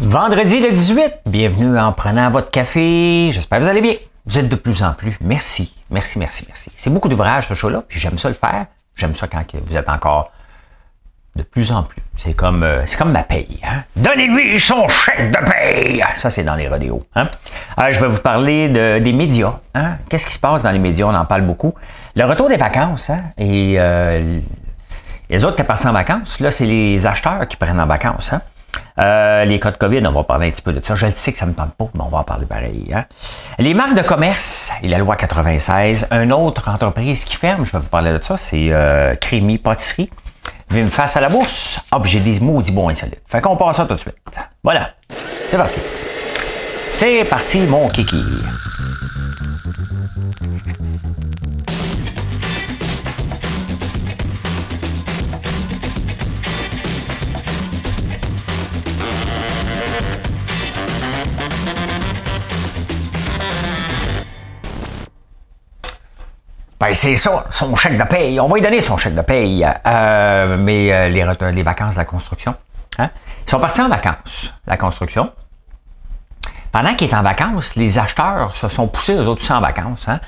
Vendredi le 18, bienvenue en prenant votre café. J'espère que vous allez bien. Vous êtes de plus en plus. Merci, merci, merci, merci. C'est beaucoup d'ouvrages ce show-là, puis j'aime ça le faire. J'aime ça quand vous êtes encore de plus en plus. C'est comme, euh, c'est comme ma paye. Hein? Donnez-lui son chèque de paye. Ça, c'est dans les rodéos. Hein? Alors, je vais vous parler de, des médias. Hein? Qu'est-ce qui se passe dans les médias? On en parle beaucoup. Le retour des vacances. Hein? Et euh, les autres qui partis en vacances, là, c'est les acheteurs qui prennent en vacances. Euh, les cas de COVID, on va parler un petit peu de ça. Je le sais que ça ne me tente pas, mais on va en parler pareil. Hein? Les marques de commerce et la loi 96. Une autre entreprise qui ferme, je vais vous parler de ça, c'est euh, Crémy Pâtisserie. Vim face à la bourse. Hop, j'ai des maudits bons insolites. Fait qu'on passe ça tout de suite. Voilà. C'est parti. C'est parti, mon kiki. Ben, c'est ça, son chèque de paye. On va lui donner son chèque de paye. Euh, mais euh, les, les, vacances de la construction. Hein? Ils sont partis en vacances, la construction. Pendant qu'il est en vacances, les acheteurs se sont poussés, eux autres, en vacances. Hein?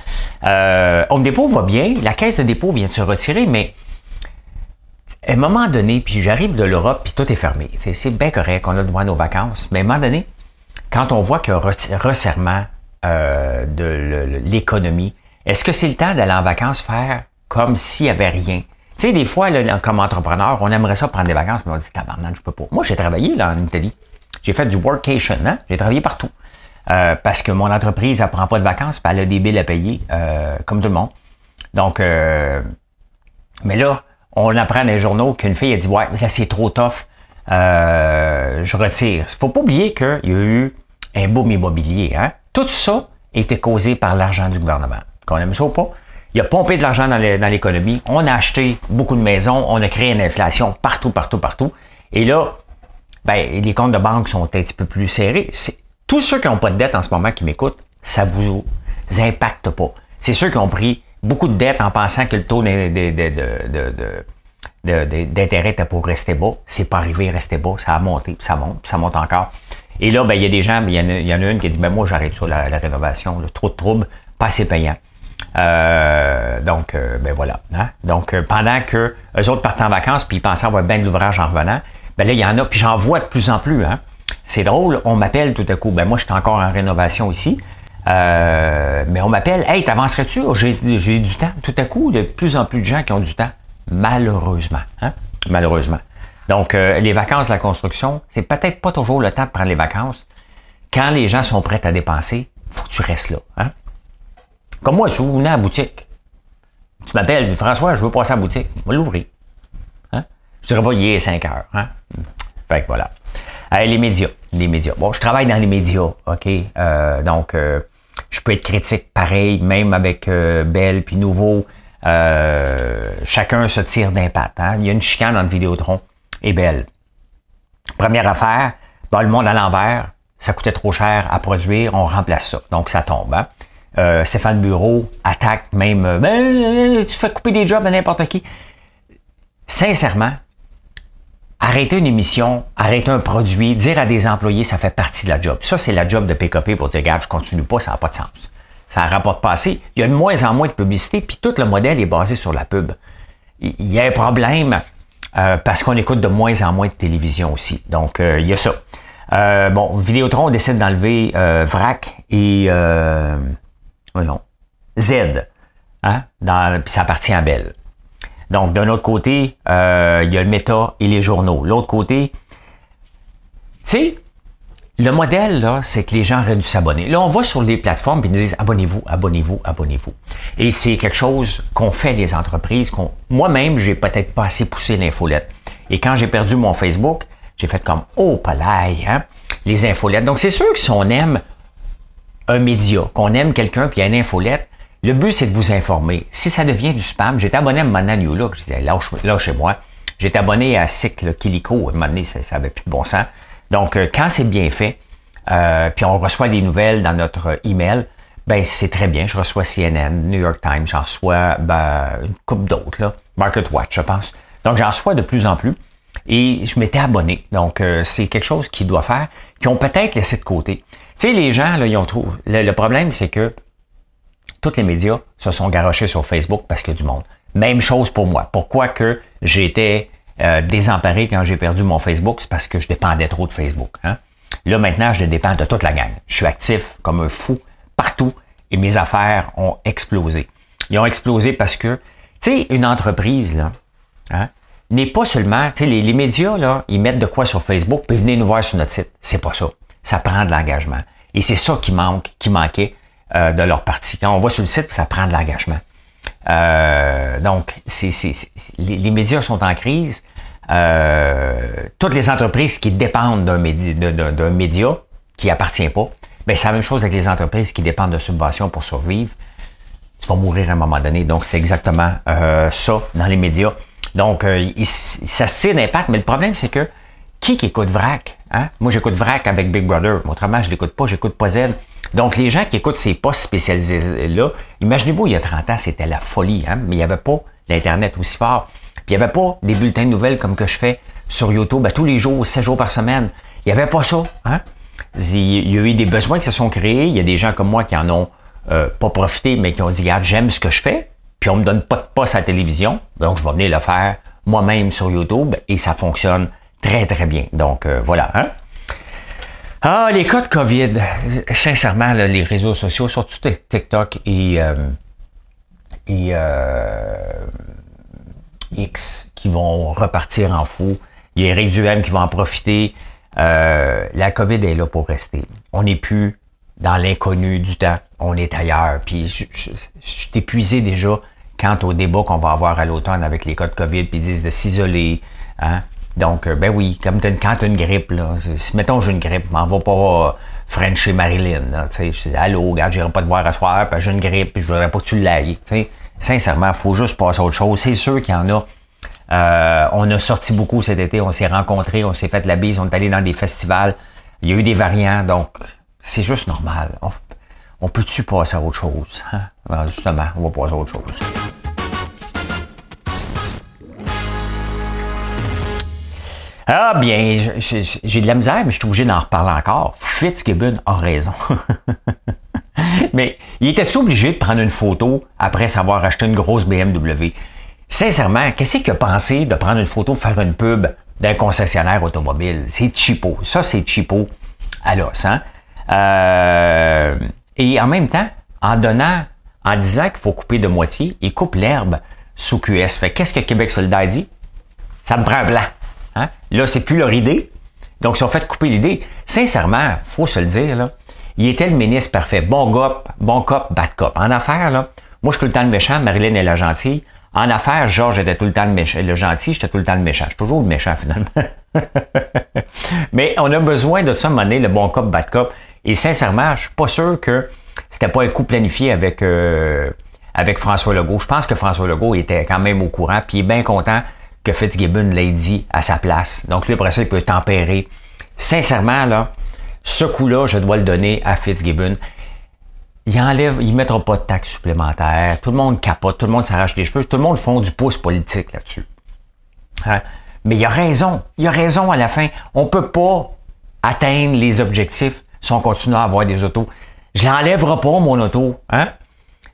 Euh, Home Depot va bien, la caisse de dépôt vient de se retirer, mais à un moment donné, puis j'arrive de l'Europe, puis tout est fermé. C'est bien correct, qu'on a droit à nos vacances, mais à un moment donné, quand on voit qu'il y a un resserrement euh, de l'économie, est-ce que c'est le temps d'aller en vacances faire comme s'il n'y avait rien? Tu sais, des fois, comme entrepreneur, on aimerait ça prendre des vacances, mais on dit, tabarnak, je peux pas. Moi, j'ai travaillé là, en Italie. J'ai fait du workation, hein? J'ai travaillé partout. Euh, parce que mon entreprise, elle prend pas de vacances, puis elle a des billes à payer, euh, comme tout le monde. Donc, euh, mais là, on apprend dans les journaux qu'une fille a dit, ouais, là, c'est trop tough, je retire. Il faut pas oublier qu'il y a eu un boom immobilier. Hein? Tout ça était causé par l'argent du gouvernement qu'on aime ça ou pas. Il a pompé de l'argent dans l'économie. On a acheté beaucoup de maisons. On a créé une inflation partout, partout, partout. Et là, ben, les comptes de banque sont un petit peu plus serrés. Tous ceux qui n'ont pas de dette en ce moment qui m'écoutent, ça vous impacte pas. C'est ceux qui ont pris beaucoup de dettes en pensant que le taux d'intérêt était pour rester bas. C'est pas arrivé, rester bas. Ça a monté, ça monte, ça monte encore. Et là, ben, il y a des gens, il y, en a, une qui a dit, ben, moi, j'arrête ça, la, rénovation, trop de troubles, pas assez payant. Euh, donc, euh, ben voilà. Hein. Donc, euh, pendant que eux autres partent en vacances puis ils pensaient avoir bien de l'ouvrage en revenant, ben là, il y en a, puis j'en vois de plus en plus. Hein. C'est drôle, on m'appelle tout à coup. Ben moi, je suis encore en rénovation ici. mais on m'appelle, hey, t'avancerais-tu? J'ai, du temps. Tout à coup, de plus en plus de gens qui ont du temps. Malheureusement. Hein? Malheureusement. Donc, les vacances la construction, c'est peut-être pas toujours le temps de prendre les vacances. Quand les gens sont prêts à dépenser, faut que tu restes là. Hein? Comme moi, si vous venez à boutique, tu m'appelles, François, je veux passer à boutique. On va l'ouvrir. Hein? Je dirais pas, il est 5 heures. Hein? Fait que voilà. les médias. Les médias. Bon, je travaille dans les médias, OK? Euh, donc, euh, je peux être critique pareil, même avec euh, Belle puis Nouveau. chacun se tire d'impact. Hein? Il y a une chicane entre Vidéotron et Belle. Première affaire, le monde à l'envers, ça coûtait trop cher à produire, on remplace ça. Donc, ça tombe. Hein? Euh, Stéphane Bureau attaque même, euh, ben, tu fais couper des jobs à n'importe qui. Sincèrement, arrêter une émission, arrêter un produit, dire à des employés, ça fait partie de la job. Ça, c'est la job de PKP pour dire, regarde, je continue pas, ça n'a pas de sens. Ça rapporte pas assez. Il y a de moins en moins de publicité, puis tout le modèle est basé sur la pub. Il y a un problème euh, parce qu'on écoute de moins en moins de télévision aussi. Donc, il y a ça. bon, Vidéotron décide d'enlever VRAC et Z. Hein? Puis ça appartient à Bell. Donc, d'un autre côté, euh, il y a le méta et les journaux. L'autre côté, tu sais, le modèle, là, c'est que les gens auraient dû s'abonner. Là, on voit sur les plateformes, puis ils nous disent abonnez-vous, abonnez-vous, abonnez-vous. Et c'est quelque chose qu'on fait les entreprises. qu'on Moi-même, j'ai peut-être pas assez poussé l'infolette. Et quand j'ai perdu mon Facebook, j'ai fait comme oh, palais, hein? les infolettes. Donc, c'est sûr que si on aime un média, qu'on aime quelqu'un puis il y a une infolette, le but, c'est de vous informer. Si ça devient du spam, j'étais abonné à Mana New Look, j'étais là, là chez moi. J'étais abonné à Cycle Kilico, à un moment donné, ça n'avait plus de bon sens. Donc, euh, quand c'est bien fait, euh, puis on reçoit des nouvelles dans notre email, ben c'est très bien. Je reçois CNN, New York Times, j'en reçois ben, une coupe d'autres, là. Market Watch, je pense. Donc, j'en reçois de plus en plus. Et je m'étais abonné. Donc, euh, c'est quelque chose qu'ils doivent faire, qui ont peut-être laissé de côté. Tu sais, les gens, là, ils ont trouvé. Le, problème, c'est que tous les médias se sont garochés sur Facebook parce qu'il y a du monde. Même chose pour moi. Pourquoi que j'étais euh, désemparé quand j'ai perdu mon Facebook? C'est parce que je dépendais trop de Facebook. Hein? Là, maintenant, je dépends de toute la gang. Je suis actif comme un fou partout et mes affaires ont explosé. Ils ont explosé parce que, tu sais, une entreprise, là, hein, n'est pas seulement, tu sais, les, médias, là, ils mettent de quoi sur Facebook, puis venez nous voir sur notre site. C'est pas ça. Ça prend de l'engagement. Et c'est ça qui manque, qui manquait euh, de leur partie. Quand on va sur le site, ça prend de l'engagement. Euh, donc, c'est, les, médias sont en crise. Euh, toutes les entreprises qui dépendent d'un média, d'un média qui appartient pas, ben c'est la même chose avec les entreprises qui dépendent de subventions pour survivre. Tu vas mourir à un moment donné. Donc, c'est exactement ça dans les médias. Donc, euh, ça se tire d'impact, mais le problème, c'est que qui qui écoute VRAC? Hein? Moi, j'écoute VRAC avec Big Brother. Autrement, je l'écoute pas, j'écoute pas Z. Donc, les gens qui écoutent ces postes spécialisés-là, imaginez-vous, il y a 30 ans, c'était la folie, hein? mais il n'y avait pas l'Internet aussi fort. Puis il n'y avait pas des bulletins de nouvelles comme que je fais sur YouTube à tous les jours, 7 jours par semaine. Il n'y avait pas ça. Hein? Il y a eu des besoins qui se sont créés. Il y a des gens comme moi qui en ont euh, pas profité, mais qui ont dit, regarde, j'aime ce que je fais puis on me donne pas de poste à la télévision, donc je vais venir le faire moi-même sur YouTube et ça fonctionne très très bien. Donc euh, voilà. Hein? Ah, les cas de COVID, sincèrement, les réseaux sociaux, surtout TikTok et, euh, et euh, X qui vont repartir en fou. Il y a Eric Duhem qui va en profiter. la COVID est là pour rester. On n'est plus dans l'inconnu du temps. On est ailleurs. Puis je, je, suis épuisé déjà quant au débat qu'on va avoir à l'automne avec les cas de COVID, puis ils disent de s'isoler. Hein? Donc, euh, ben oui, comme quand tu as une grippe, là, si, mettons j'ai une grippe, m'en va pas euh, Frencher Marilyn. Tu sais, allô, regarde, j'irai pas te voir à soir, puis j'ai une grippe, puis je voudrais pas que tu l'ailles. Sincèrement, il faut juste passer à autre chose. C'est sûr qu'il y en a. Euh, on a sorti beaucoup cet été, on s'est rencontrés, on s'est fait la bise, on est allé dans des festivals. Il y a eu des variants, donc c'est juste normal. On, peut-tu passer à autre chose? Hein? Ben, justement, on va passer à autre chose. Ah bien, j'ai de la misère, mais je suis obligé d'en reparler encore. Fitzgibbon a raison. mais il était obligé de prendre une photo après savoir acheté une grosse BMW? Sincèrement, qu'est-ce qu'il a pensé de prendre une photo faire une pub d'un concessionnaire automobile? C'est cheapo. Ça, c'est cheapo à l'os. Hein? Euh, et en même temps, en donnant, en disant qu'il faut couper de moitié, il coupe l'herbe sous QS. Fait qu'est-ce que Québec solidaire dit? Ça me prend un blanc. Hein? Là, c'est plus leur idée. Donc, ils ont fait couper l'idée. Sincèrement, faut se le dire, là, il était le ministre parfait. Bon cop, bon cop, bad cop. En affaires, là, moi, je suis tout le temps le méchant, Marilyn est la gentille. En affaires, Georges était tout le temps le, méchant, le gentil, j'étais tout le temps le méchant. Je suis toujours le méchant, finalement. Mais on a besoin de ça, à le bon cop, bad cop. Et sincèrement, je suis pas sûr que c'était pas un coup planifié avec, euh, avec François Legault. Je pense que François Legault était quand même au courant, puis il est bien content que Fitzgibbon l'ait dit à sa place. Donc lui, après ça, il peut tempérer. Sincèrement, là, ce coup-là, je dois le donner à Fitzgibbon. Il enlève, il mettra pas de taxes supplémentaires. Tout le monde capote, tout le monde s'arrache les cheveux, tout le monde font du pouce politique là-dessus. Hein? Mais il a raison. Il a raison à la fin. On peut pas atteindre les objectifs si on continue à avoir des autos. Je l'enlèverai pas, mon auto. Hein?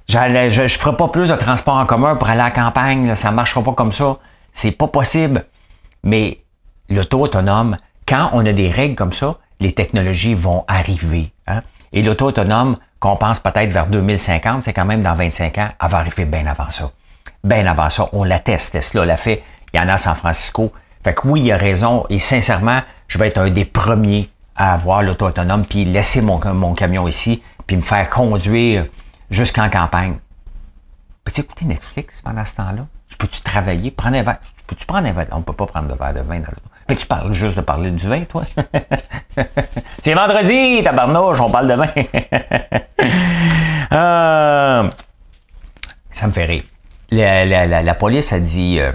Je ne ferai pas plus de transport en commun pour aller à la campagne. Ça ne marchera pas comme ça. C'est pas possible. Mais l'auto autonome, quand on a des règles comme ça, les technologies vont arriver. Hein? Et l'auto autonome, qu'on pense peut-être vers 2050, c'est quand même dans 25 ans, elle va arriver bien avant ça. Bien avant ça. On l'atteste. Tesla l'a fait. Il y en a à San Francisco. Fait que oui, il a raison. Et sincèrement, je vais être un des premiers à avoir l'auto autonome, puis laisser mon, mon camion ici, puis me faire conduire jusqu'en campagne. Peux-tu écouter Netflix pendant ce temps-là? Peux-tu travailler? Prendre un verre. Peux-tu prendre un verre? On ne peut pas prendre de verre de vin dans l'auto. Mais tu parles juste de parler du vin, toi. C'est vendredi, tabarnouche, on parle de vin. euh, ça me fait rire. La, police a dit euh,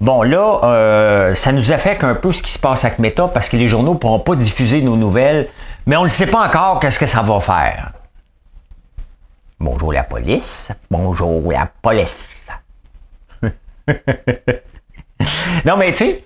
Bon, là, euh, ça nous affecte un peu ce qui se passe avec Meta parce que les journaux ne pourront pas diffuser nos nouvelles, mais on ne sait pas encore qu'est-ce que ça va faire. Bonjour la police. Bonjour la police. non, mais tu sais,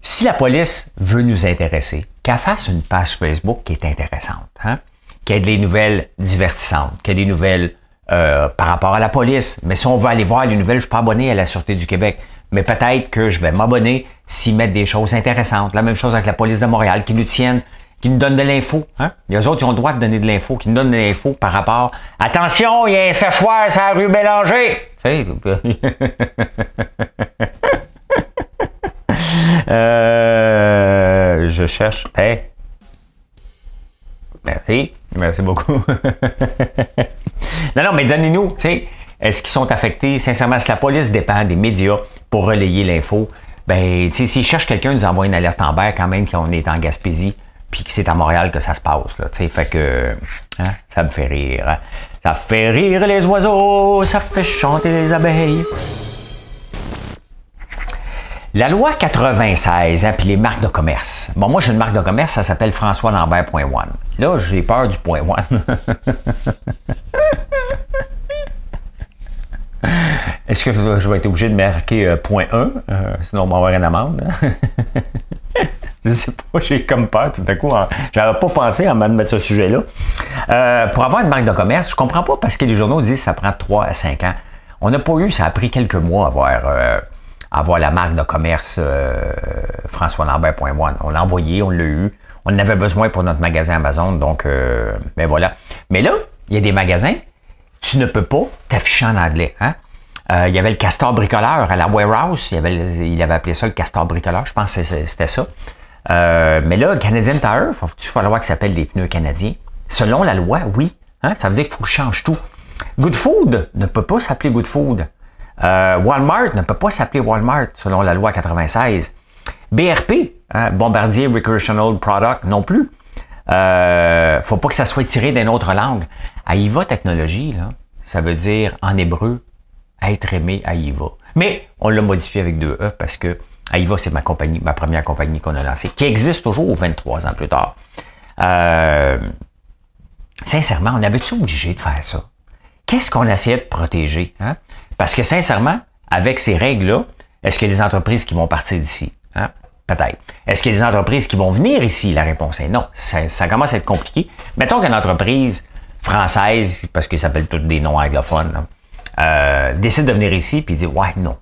Si la police veut nous intéresser, qu'elle fasse une page Facebook qui est intéressante, hein? qu'il ait des nouvelles divertissantes, qu'il ait des nouvelles euh, par rapport à la police. Mais si on veut aller voir les nouvelles, je suis pas abonné à la Sûreté du Québec. Mais peut-être que je vais m'abonner s'ils mettent des choses intéressantes. La même chose avec la police de Montréal, qui nous tiennent, qui nous donnent de l'info. Hein? Les autres, ils ont le droit de donner de l'info, qui nous donnent de l'info par rapport. Attention, il y a un séchoir sur la rue Bélanger. Euh, je cherche. Merci. Merci beaucoup. non, non, mais donnez-nous, tu sais, est-ce qu'ils sont affectés? Sincèrement, si la police dépend des médias pour relayer l'info, ben, tu sais, s'ils cherchent quelqu'un, ils nous envoient une alerte en bas quand même qu'on est en Gaspésie, puis que c'est à Montréal que ça se passe, là, fait que, hein, ça me fait rire. Hein. Ça fait rire les oiseaux, ça fait chanter les abeilles. La loi 96, hein, puis les marques de commerce. Bon, moi, j'ai une marque de commerce, ça s'appelle François Lambert.one. Là, j'ai peur du point one. Est-ce que je vais être obligé de marquer euh, point 1? Euh, sinon, on va avoir une amende. je sais pas, j'ai comme peur tout à coup. J'avais pas pensé à mettre ce sujet-là. Euh, pour avoir une marque de commerce, je comprends pas parce que les journaux disent que ça prend 3 à 5 ans. On n'a pas eu, ça a pris quelques mois à avoir avoir la marque de commerce euh, François Lambert.one. On l'a envoyé, on l'a eu. On en avait besoin pour notre magasin Amazon, donc euh, ben voilà. Mais là, il y a des magasins, tu ne peux pas t'afficher en anglais. Hein? Euh, il y avait le castor bricoleur à la warehouse, il avait, il avait appelé ça le castor bricoleur, je pense que c'était ça. Euh, mais là, Canadian Tire, il faut, la loi qui s'appelle les pneus canadiens. Selon la loi, oui. Hein? Ça veut dire qu'il faut que je change tout. Good Food ne peut pas s'appeler Good Food. Euh, Walmart ne peut pas s'appeler Walmart selon la loi 96. BRP, hein, Bombardier Recreational Product, non plus. Euh, faut pas que ça soit tiré d'une autre langue. Aïva Technologie, là, ça veut dire en hébreu être aimé Aïva. Mais on l'a modifié avec deux E parce que Aïva, c'est ma compagnie, ma première compagnie qu'on a lancée, qui existe toujours 23 ans plus tard. Euh, sincèrement, on avait-tu obligé de faire ça? Qu'est-ce qu'on essayait de protéger? Hein? Parce que sincèrement, avec ces règles-là, est-ce qu'il y a des entreprises qui vont partir d'ici? Hein? Peut-être. Est-ce qu'il y a des entreprises qui vont venir ici? La réponse est non. Ça, commence à être compliqué. Mettons qu'une entreprise française, parce qu'ils s'appellent tous des noms anglophones, euh, décide de venir ici puis dit Ouais, non.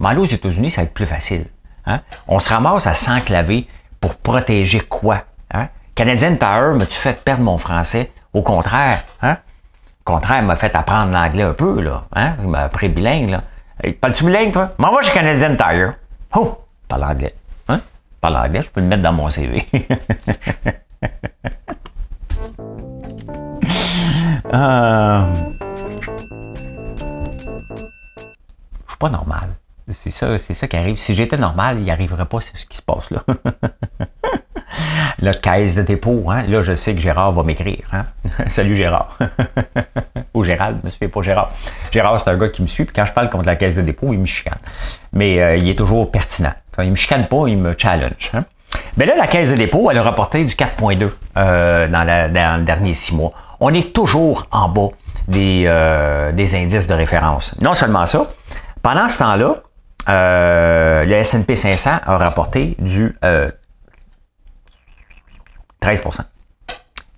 Mais aller aux États-Unis, ça va être plus facile. Hein? On se ramasse à s'enclaver pour protéger quoi? Hein? Canadian Tower, me tu fait perdre mon français? Au contraire, hein? Au contraire, m'a fait apprendre l'anglais un peu, là. Hein? Il m'a appris bilingue, là. Parles-tu bilingue, toi? Je suis Canadian Tire. Oh! Parle anglais. Hein? Parle anglais, je peux le mettre dans mon CV. euh... Je suis pas normal. C'est ça, c'est ça qui arrive. Si j'étais normal, il n'y arriverait pas ce qui se passe là. la caisse de dépôt, hein? là, je sais que Gérard va m'écrire. Hein? Salut Gérard. Ou Gérald, je me suis pas Gérard. Gérard, c'est un gars qui me suit, puis quand je parle contre la caisse de dépôt, il me chicane. Mais euh, il est toujours pertinent. il me chicane pas, il me challenge. Hein? Mais là, la caisse de dépôt, elle a rapporté du 4.2 euh, dans, dans les derniers six mois. On est toujours en bas des, euh, des indices de référence. Non seulement ça, pendant ce temps-là, le S&P 500 a rapporté du 13%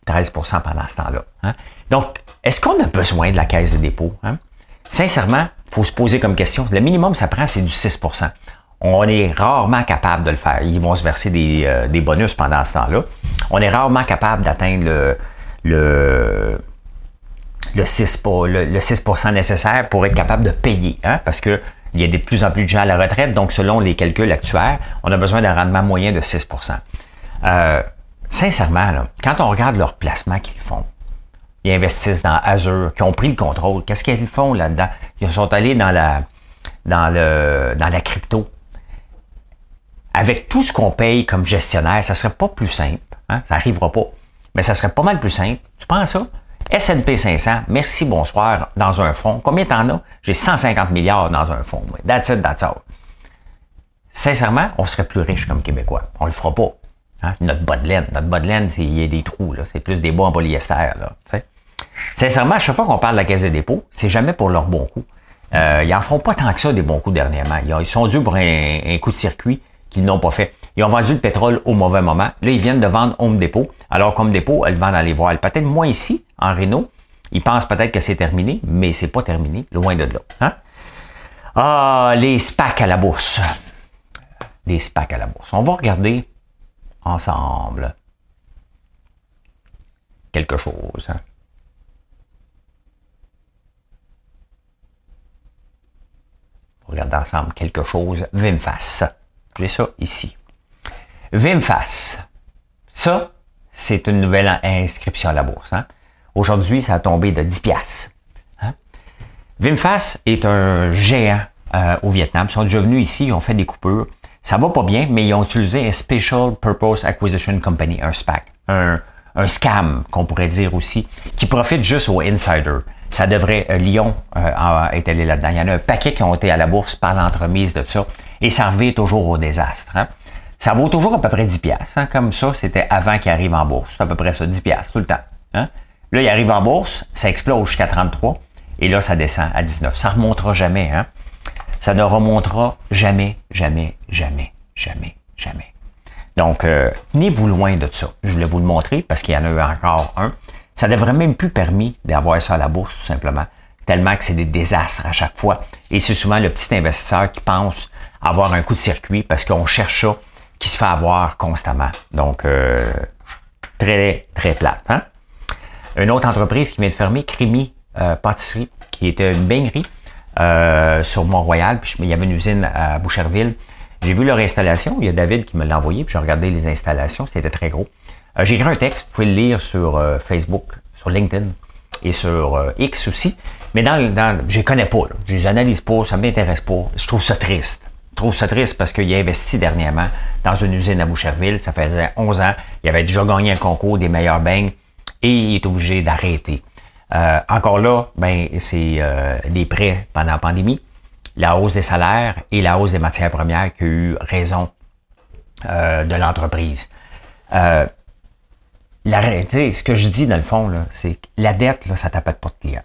13% pendant ce temps-là. Hein. Donc, est-ce qu'on a besoin de la caisse de dépôt? Hein? Sincèrement, il faut se poser comme question. Le minimum, ça prend, c'est du 6% On est rarement capable de le faire. Ils vont se verser des, euh, bonus pendant ce temps-là. On est rarement capable d'atteindre le, le, le 6, le, 6 nécessaire pour être capable de payer. Hein? Parce que il y a de plus en plus de gens à la retraite, donc selon les calculs actuels, on a besoin d'un rendement moyen de 6% euh, sincèrement, quand on regarde leur placement qu'ils font, ils investissent dans Azure, qui ont pris le contrôle. Qu'est-ce qu'ils font là-dedans? Ils sont allés dans la, crypto. Avec tout ce qu'on paye comme gestionnaire, ça serait pas plus simple. Hein? Ça n'arrivera pas. Mais ça serait pas mal plus simple. Tu penses ça? S&P 500, merci, bonsoir, dans un fonds. Combien t'en as? J'ai 150 milliards dans un fonds. That's it, that's all. Sincèrement, on serait plus riche comme Québécois. On le fera pas. Hein? Notre bas de laine. Notre bas de laine, il y a des trous. C'est plus des bas en polyester. Là, Sincèrement, à chaque fois qu'on parle de la caisse des dépôts, c'est jamais pour leur bon coup. Euh, ils en font pas tant que ça des bons coups dernièrement. Ils sont dus pour un, coup de circuit qu'ils n'ont pas fait. Ils ont vendu le pétrole au mauvais moment. Là, ils viennent de vendre Home Depot. Alors, comme Depot, elles vendent les voiles. Peut-être moins ici, en Renault. Ils pensent peut-être que c'est terminé, mais c'est pas terminé, loin de là. Hein? Ah, les SPAC à la bourse. Les SPAC à la bourse. On va regarder ensemble quelque chose. Hein? regarder ensemble quelque chose. Vimfast. J'ai ça ici. Vimfast. Ça, c'est une nouvelle inscription à la bourse. Hein? Aujourd'hui, ça a tombé de 10 piastres. Hein? Est un géant euh, au Vietnam. Ils sont déjà venus ici, ils ont fait des coupures. Ça va pas bien, mais ils ont utilisé un Special Purpose Acquisition Company, un SPAC, un, un scam, qu'on pourrait dire aussi, qui profite juste aux insiders. Ça devrait, euh, Lyon euh, est allé là-dedans. Il y en a un paquet qui ont été à la bourse par l'entremise de ça, et ça revient toujours au désastre. Hein. Ça vaut toujours à peu près 10 piastres. Hein, comme ça, c'était avant qu'il arrive en bourse. C'est à peu près ça, 10 piastres tout le temps. Hein. Là, il arrive en bourse, ça explose jusqu'à 33, et là, ça descend à 19. Ça remontera jamais. Hein. Ça ne remontera jamais, jamais, jamais, jamais, jamais. Donc, euh, tenez-vous loin de ça. Je voulais vous le montrer parce qu'il y en a eu encore un. Ça devrait même plus permis d'avoir ça à la bourse, tout simplement, tellement que c'est des désastres à chaque fois. Et c'est souvent le petit investisseur qui pense avoir un coup de circuit parce qu'on cherche ça, qui se fait avoir constamment. Donc, euh, très, très plate. Hein? Une autre entreprise qui vient de fermer, Crémy euh, Pâtisserie, qui était une baignerie euh, sur Mont-Royal, puis il y avait une usine à Boucherville. J'ai vu leur installation, il y a David qui me l'a envoyé, j'ai regardé les installations, c'était très gros. Euh, j'ai écrit un texte, vous pouvez le lire sur euh, Facebook, sur LinkedIn et sur X aussi. Mais dans, dans je les connais pas, je les analyse pas, ça m'intéresse pas. Je trouve ça triste. Trouve ça triste parce qu'il a investi dernièrement dans une usine à Boucherville. Ça faisait 11 ans. Il avait déjà gagné un concours des meilleurs beignes et il est obligé d'arrêter. encore là, ben, c'est les prêts pendant la pandémie, la hausse des salaires et la hausse des matières premières qui a eu raison de l'entreprise. Euh, la, ce que je dis dans le fond, c'est que la dette, là, ça t'appelle pas de client.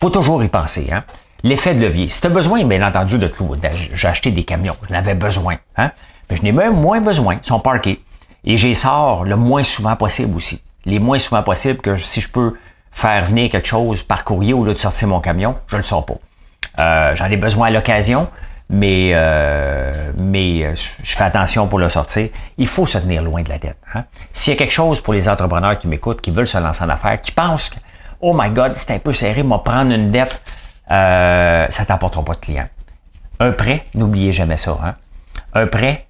faut toujours y penser. Hein? L'effet de levier. Si tu as besoin, bien entendu, de tout, j'ai acheté des camions, j'en avais besoin. Hein? Mais je n'ai même moins besoin, ils sont parqués. Et j'y sors le moins souvent possible aussi. Les moins souvent possible que si je peux faire venir quelque chose par courrier au lieu de sortir mon camion, je le sors pas. Euh, j'en ai besoin à l'occasion, mais, euh, mais euh, je fais attention pour le sortir. Il faut se tenir loin de la dette. Hein? S'il y a quelque chose pour les entrepreneurs qui m'écoutent, qui veulent se lancer en affaires, qui pensent que, oh my God, c'est un peu serré, moi prendre une dette, euh, ça t'apportera pas de clients. Un prêt, n'oubliez jamais ça. Hein? Un prêt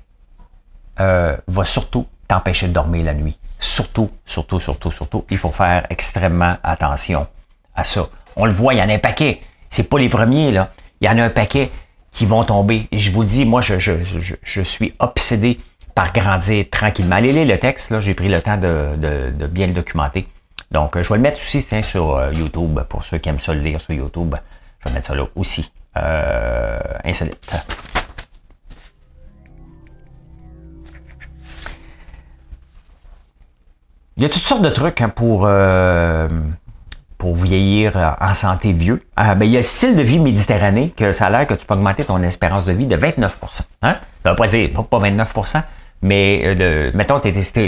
euh, va surtout t'empêcher de dormir la nuit. Surtout, surtout, surtout, surtout, il faut faire extrêmement attention à ça. On le voit, il y en a un paquet. C'est pas les premiers, là. Il y en a un paquet qui vont tomber. Et je vous dis, moi, je, suis obsédé par grandir tranquillement. Allez lire le texte, là, j'ai pris le temps de, bien le documenter. Donc, je vais le mettre aussi tiens, sur euh, YouTube, pour ceux qui aiment ça le lire sur YouTube. Je vais mettre ça là aussi. Euh, insolite. Il y a toutes sortes de trucs hein, pour... Euh, pour vieillir en santé vieux, euh, ben, il y a le style de vie méditerranéen que ça a l'air que tu peux augmenter ton espérance de vie de 29% hein? Ça veut pas dire pas 29% mais euh, mettons,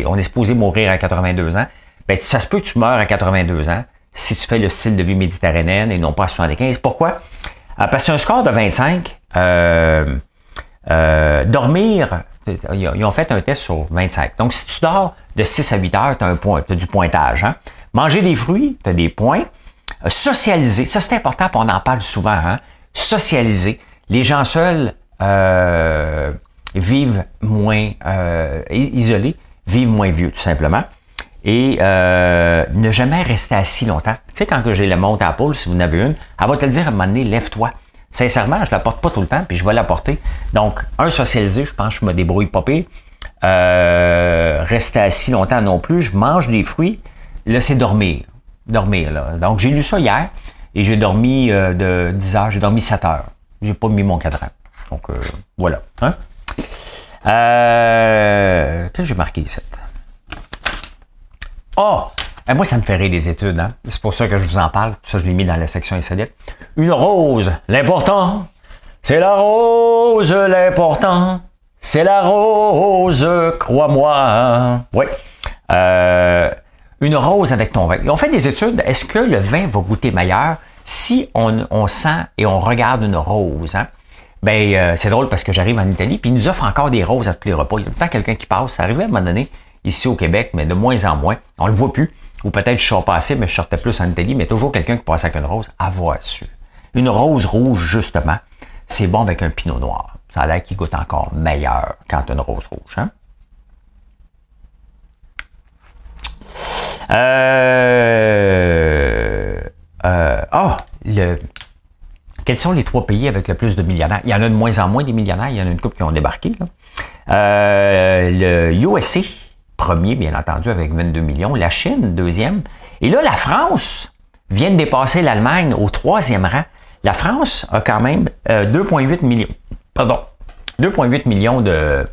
on est supposé mourir à 82 ans. Ben, ça se peut que tu meurs à 82 ans si tu fais le style de vie méditerranéen et non pas à 75. Pourquoi? parce qu'un score de 25, dormir, ils ont fait un test sur 25. Donc, si tu dors de 6 à 8 heures, tu as, point, du pointage. Hein? Manger des fruits, tu as des points. Euh, socialiser, ça c'est important, on en parle souvent. Hein? Socialiser. Les gens seuls euh, vivent moins euh, isolés, vivent moins vieux, tout simplement. Et euh, ne jamais rester assis longtemps. Tu sais, quand j'ai la montre à Paul, si vous en avez une, elle va te le dire à un moment donné, lève-toi. Sincèrement, je la porte pas tout le temps, puis je vais la porter. Donc, un, socialiser, je pense que je me débrouille pas pire. Euh, rester assis longtemps non plus. Je mange des fruits. Là, c'est dormir. Dormir, là. Donc, j'ai lu ça hier et j'ai dormi euh, de 10 heures, j'ai dormi 7 heures. J'ai pas mis mon cadran. Donc, euh, voilà. Hein? Euh, Qu'est-ce que j'ai marqué ici? Oh! moi, ça me fait rire des études. Hein? C'est pour ça que je vous en parle. Ça, je l'ai mis dans la section insolite. Une rose, l'important, c'est la rose, l'important, C'est la rose, crois-moi. Oui. Euh, une rose avec ton vin. On fait des études. Est-ce que le vin va goûter meilleur si on, sent et on regarde une rose? Hein? Ben, euh, c'est drôle parce que j'arrive en Italie, puis ils nous offrent encore des roses à tous les repas. Il y a tout le temps quelqu'un qui passe. Ça arrivait à un moment donné, ici au Québec, mais de moins en moins. On le voit plus. Ou peut-être je sors pas assez, mais je sortais plus en Italie, mais toujours quelqu'un qui passe avec une rose. Avoir su. Une rose rouge, justement, c'est bon avec un pinot noir. Ça a l'air qu'il goûte encore meilleur quand une rose rouge. Hein? Euh, euh, oh, le, quels sont les trois pays avec le plus de millionnaires? Il y en a de moins en moins des millionnaires. Il y en a une couple qui ont débarqué. Euh, le USA, premier, bien entendu, avec 22 millions. La Chine, deuxième. Et là, la France vient de dépasser l'Allemagne au troisième rang. La France a quand même 2,8 euh, millions. Pardon. 2,8 millions de,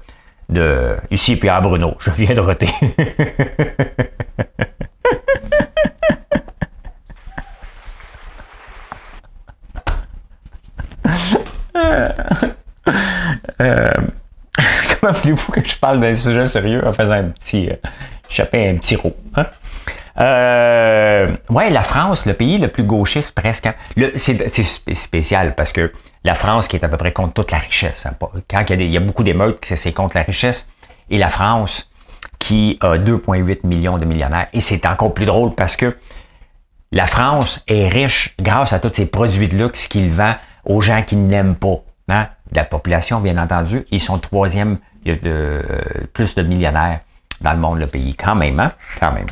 de. Ici, Pierre Bruno. Je viens de roter. Euh, comment voulez-vous que je parle d'un sujet sérieux en faisant un petit euh, un petit rot? Hein? Euh, ouais, la France, le pays le plus gauchiste presque. Hein. C'est spécial parce que la France qui est à peu près contre toute la richesse. Hein, quand il y, a il y a beaucoup d'émeutes, c'est contre la richesse. Et la France qui a 2,8 millions de millionnaires. Et c'est encore plus drôle parce que la France est riche grâce à tous ces produits de luxe qu'il vend aux gens qui n'aiment pas. Hein? La population, bien entendu, ils sont troisième, il y a de, plus de millionnaires dans le monde, le pays. Quand même, hein? Quand même.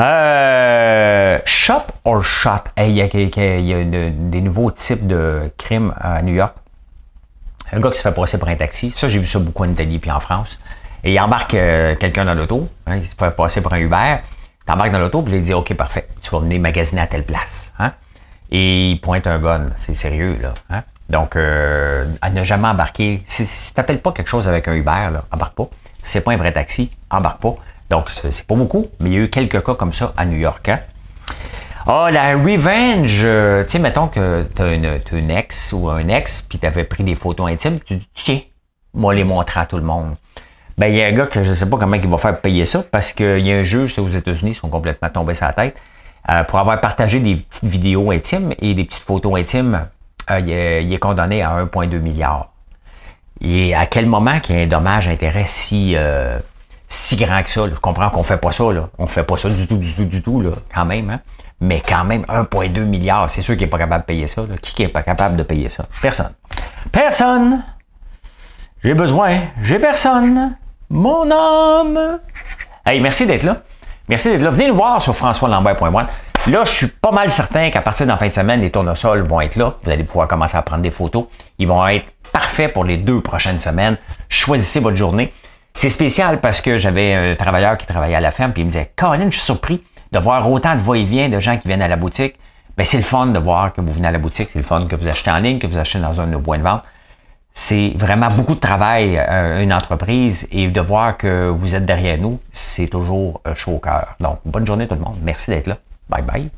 Euh, shop or shot? il y a, des nouveaux types de crimes à New York. Un gars qui se fait passer pour un taxi. Ça, j'ai vu ça beaucoup en Italie puis en France. Et il embarque euh, quelqu'un dans l'auto. Hein, il se fait passer pour un Uber. Tu embarques dans l'auto, puis il dit OK, parfait, tu vas venir magasiner à telle place. Hein? Et il pointe un gun. C'est sérieux, là. Hein? Donc, euh, à ne jamais embarquer. Si, tu n'appelles pas quelque chose avec un Uber, là, embarque pas. Si c'est pas un vrai taxi, embarque pas. Donc, c'est pas beaucoup, mais il y a eu quelques cas comme ça à New York. Hein? Ah, la revenge, euh, tu sais, mettons que tu as une, ex ou un ex, puis tu avais pris des photos intimes, tu dis, tiens, moi les montrer à tout le monde. Ben, il y a un gars que je sais pas comment il va faire payer ça, parce qu'il y a un juge aux États-Unis, ils sont complètement tombés la tête, euh, pour avoir partagé des petites vidéos intimes et des petites photos intimes euh, il, est, condamné à 1,2 milliard. Et à quel moment qu'il y a un dommage intérêt si, euh, si grand que ça? Je comprends qu'on fait pas ça, là. On fait pas ça du tout, du tout, du tout, là, quand même. Hein? Mais quand même, 1,2 milliard, c'est sûr qu'il n'est pas capable de payer ça. Qui n'est pas capable de payer ça? Personne. Personne! J'ai besoin. J'ai personne. Mon homme! Hey, merci d'être là. Merci d'être là. Venez nous voir sur françoislambert.one. Là, je suis pas mal certain qu'à partir de la fin de semaine, les tournesols vont être là. Vous allez pouvoir commencer à prendre des photos. Ils vont être parfaits pour les deux prochaines semaines. Choisissez votre journée. C'est spécial parce que j'avais un travailleur qui travaillait à la ferme, puis il me disait, Colin, je suis surpris de voir autant de va-et-vient de gens qui viennent à la boutique. Ben, c'est le fun de voir que vous venez à la boutique, c'est le fun que vous achetez en ligne, que vous achetez dans un de nos points de vente. C'est vraiment beaucoup de travail, euh, une entreprise, et de voir que vous êtes derrière nous, c'est toujours chaud au cœur. Donc, bonne journée tout le monde. Merci d'être là. Bye bye.